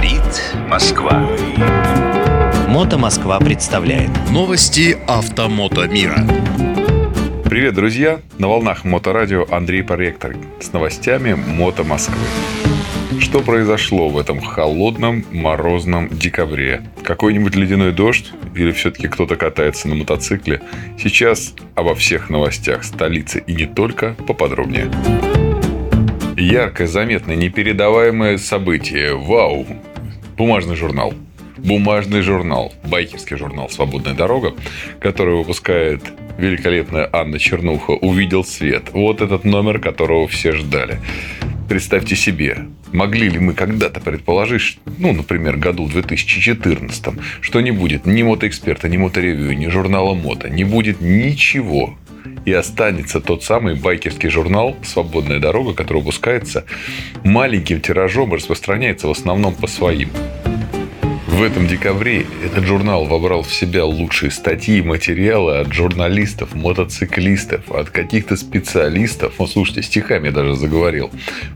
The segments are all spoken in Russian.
Говорит Москва. Мото Москва представляет новости автомото мира. Привет, друзья! На волнах Моторадио Андрей Поректор с новостями Мото Москвы. Что произошло в этом холодном, морозном декабре? Какой-нибудь ледяной дождь? Или все-таки кто-то катается на мотоцикле? Сейчас обо всех новостях столицы и не только поподробнее. Яркое, заметное, непередаваемое событие. Вау! Бумажный журнал. Бумажный журнал. Байкерский журнал «Свободная дорога», который выпускает великолепная Анна Чернуха, увидел свет. Вот этот номер, которого все ждали. Представьте себе, могли ли мы когда-то предположить, ну, например, году 2014, что не будет ни мотоэксперта, ни моторевью, ни журнала мото, не будет ничего, и останется тот самый байкерский журнал «Свободная дорога», который выпускается маленьким тиражом и распространяется в основном по своим. В этом декабре этот журнал вобрал в себя лучшие статьи и материалы от журналистов, мотоциклистов, от каких-то специалистов. Ну, слушайте, стихами даже заговорил.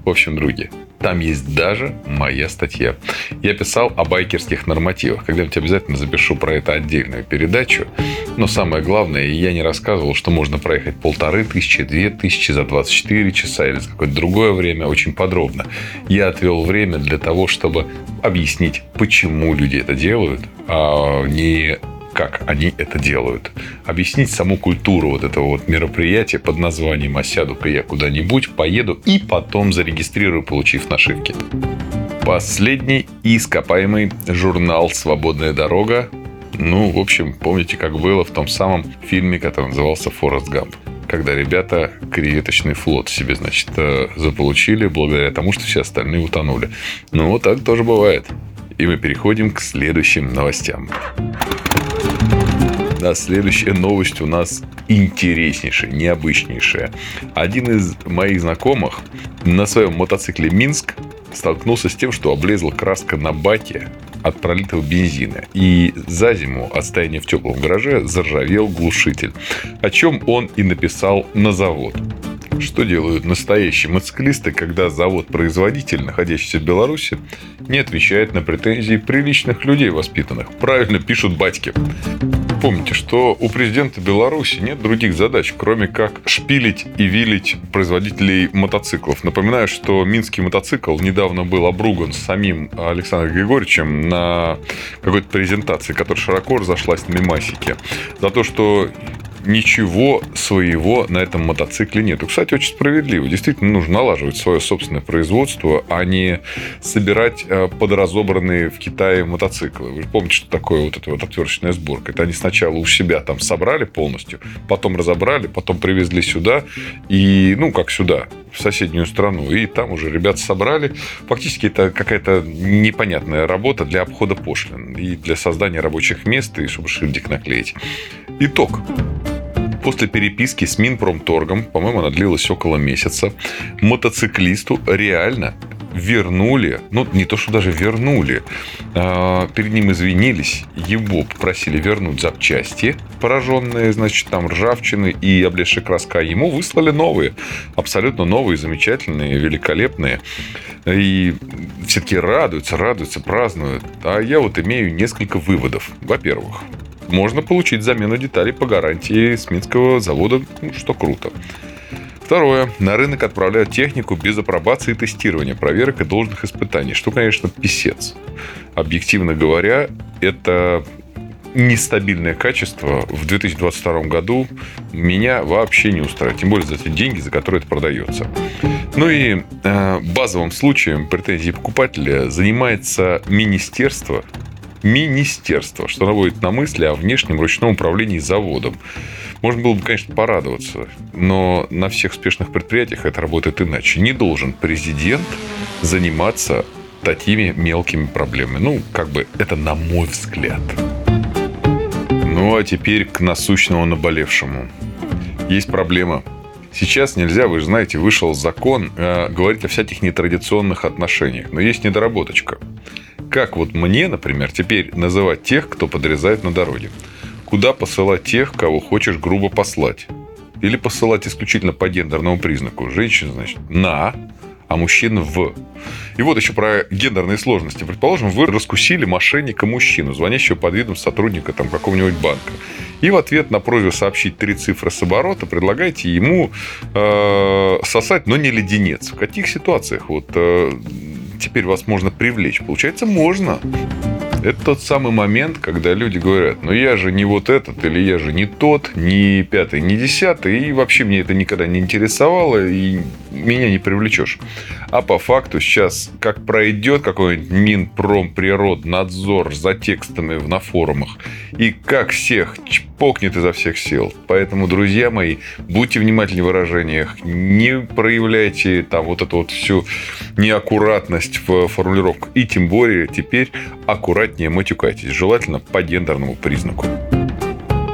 В общем, други, там есть даже моя статья. Я писал о байкерских нормативах. Когда-нибудь обязательно запишу про это отдельную передачу. Но самое главное, я не рассказывал, что можно проехать полторы тысячи, две тысячи за 24 часа или за какое-то другое время очень подробно. Я отвел время для того, чтобы объяснить, почему люди это делают, а не как они это делают. Объяснить саму культуру вот этого вот мероприятия под названием «Осяду-ка я куда-нибудь, поеду и потом зарегистрирую, получив нашивки». Последний ископаемый журнал «Свободная дорога». Ну, в общем, помните, как было в том самом фильме, который назывался «Форест Гамп» когда ребята креветочный флот себе, значит, э, заполучили благодаря тому, что все остальные утонули. Ну, вот так тоже бывает. И мы переходим к следующим новостям. Да, следующая новость у нас интереснейшая, необычнейшая. Один из моих знакомых на своем мотоцикле Минск столкнулся с тем, что облезла краска на баке от пролитого бензина. И за зиму от стояния в теплом гараже заржавел глушитель. О чем он и написал на завод. Что делают настоящие мотоциклисты, когда завод-производитель, находящийся в Беларуси, не отвечает на претензии приличных людей воспитанных? Правильно пишут батьки. Помните, что у президента Беларуси нет других задач, кроме как шпилить и вилить производителей мотоциклов. Напоминаю, что минский мотоцикл недавно был обруган самим Александром Григорьевичем на какой-то презентации, которая широко разошлась на мемасике. За то, что ничего своего на этом мотоцикле нет. кстати, очень справедливо. Действительно, нужно налаживать свое собственное производство, а не собирать э, подразобранные в Китае мотоциклы. Вы помните, что такое вот эта вот отверточная сборка? Это они сначала у себя там собрали полностью, потом разобрали, потом привезли сюда, и, ну, как сюда, в соседнюю страну. И там уже ребята собрали. Фактически это какая-то непонятная работа для обхода пошлин и для создания рабочих мест, и чтобы шильдик наклеить. Итог. После переписки с Минпромторгом, по-моему, она длилась около месяца, мотоциклисту реально вернули, ну, не то, что даже вернули, а, перед ним извинились, его попросили вернуть запчасти, пораженные, значит, там ржавчины и облезшая краска, ему выслали новые, абсолютно новые, замечательные, великолепные. И все таки радуются, радуются, празднуют. А я вот имею несколько выводов. Во-первых, можно получить замену деталей по гарантии с Минского завода, ну, что круто. Второе. На рынок отправляют технику без апробации и тестирования, проверок и должных испытаний, что, конечно, писец. Объективно говоря, это нестабильное качество в 2022 году меня вообще не устраивает. Тем более за те деньги, за которые это продается. Ну и э, базовым случаем претензий покупателя занимается Министерство министерство, что наводит на мысли о внешнем ручном управлении заводом. Можно было бы, конечно, порадоваться, но на всех успешных предприятиях это работает иначе. Не должен президент заниматься такими мелкими проблемами. Ну, как бы это на мой взгляд. Ну, а теперь к насущному наболевшему. Есть проблема. Сейчас нельзя, вы же знаете, вышел закон э, говорить о всяких нетрадиционных отношениях. Но есть недоработочка. Как вот мне, например, теперь называть тех, кто подрезает на дороге? Куда посылать тех, кого хочешь грубо послать? Или посылать исключительно по гендерному признаку? Женщина, значит, на, а мужчин в. И вот еще про гендерные сложности. Предположим, вы раскусили мошенника-мужчину, звонящего под видом сотрудника там, какого-нибудь банка. И в ответ на просьбу сообщить три цифры с оборота предлагаете ему э, сосать, но не леденец. В каких ситуациях вот э, теперь вас можно привлечь? Получается, можно. Это тот самый момент, когда люди говорят, ну я же не вот этот, или я же не тот, не пятый, не десятый, и вообще мне это никогда не интересовало, и меня не привлечешь. А по факту сейчас, как пройдет какой-нибудь Минпромприроднадзор за текстами на форумах, и как всех чпокнет изо всех сил. Поэтому, друзья мои, будьте внимательны в выражениях, не проявляйте там вот эту вот всю неаккуратность в формулировках. И тем более теперь аккуратнее матюкайтесь. Желательно по гендерному признаку.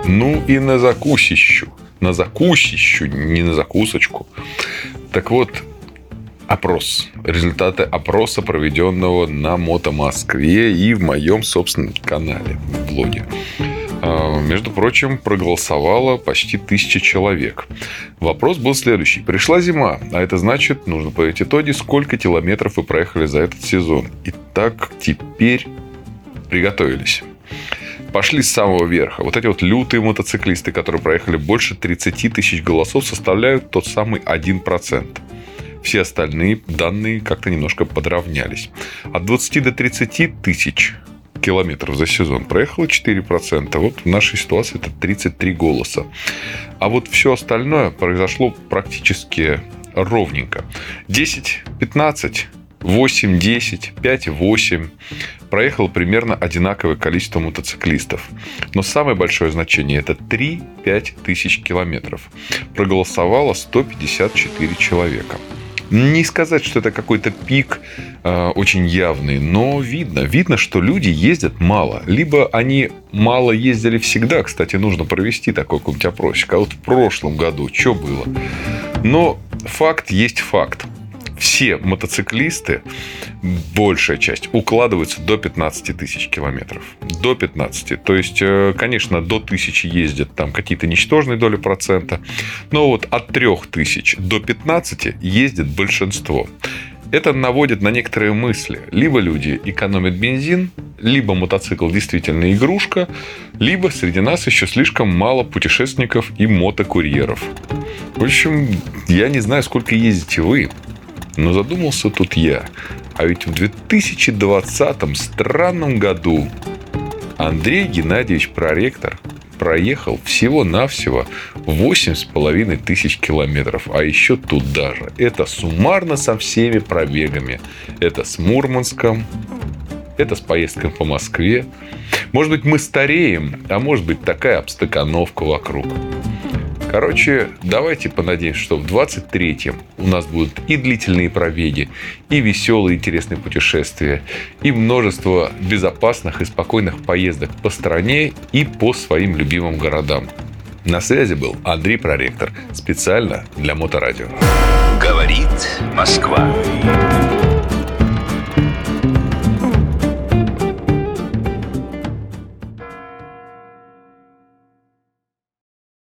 Ну и на закусищу. На закусищу, не на закусочку. Так вот, опрос. Результаты опроса, проведенного на Мото Москве и в моем собственном канале, в блоге. А, между прочим, проголосовало почти тысяча человек. Вопрос был следующий. Пришла зима, а это значит, нужно подать итоги, сколько километров вы проехали за этот сезон. Итак, теперь приготовились. Пошли с самого верха. Вот эти вот лютые мотоциклисты, которые проехали больше 30 тысяч голосов, составляют тот самый 1%. Все остальные данные как-то немножко подравнялись. От 20 до 30 тысяч километров за сезон проехало 4%. Вот в нашей ситуации это 33 голоса. А вот все остальное произошло практически ровненько. 10, 15, 8, 10, 5, 8 проехало примерно одинаковое количество мотоциклистов. Но самое большое значение это 3-5 тысяч километров. Проголосовало 154 человека. Не сказать, что это какой-то пик э, очень явный, но видно. Видно, что люди ездят мало. Либо они мало ездили всегда. Кстати, нужно провести такой какой-нибудь опросик. А вот в прошлом году что было? Но факт есть факт все мотоциклисты, большая часть, укладываются до 15 тысяч километров. До 15. То есть, э, конечно, до тысячи ездят там какие-то ничтожные доли процента. Но вот от 3000 до 15 ездит большинство. Это наводит на некоторые мысли. Либо люди экономят бензин, либо мотоцикл действительно игрушка, либо среди нас еще слишком мало путешественников и мотокурьеров. В общем, я не знаю, сколько ездите вы, но задумался тут я. А ведь в 2020 странном году Андрей Геннадьевич Проректор проехал всего-навсего 8,5 тысяч километров. А еще тут даже. Это суммарно со всеми пробегами. Это с Мурманском, это с поездкой по Москве. Может быть, мы стареем, а может быть, такая обстакановка вокруг. Короче, давайте понадеемся, что в 23-м у нас будут и длительные пробеги, и веселые интересные путешествия, и множество безопасных и спокойных поездок по стране и по своим любимым городам. На связи был Андрей Проректор, специально для Моторадио. Говорит Москва.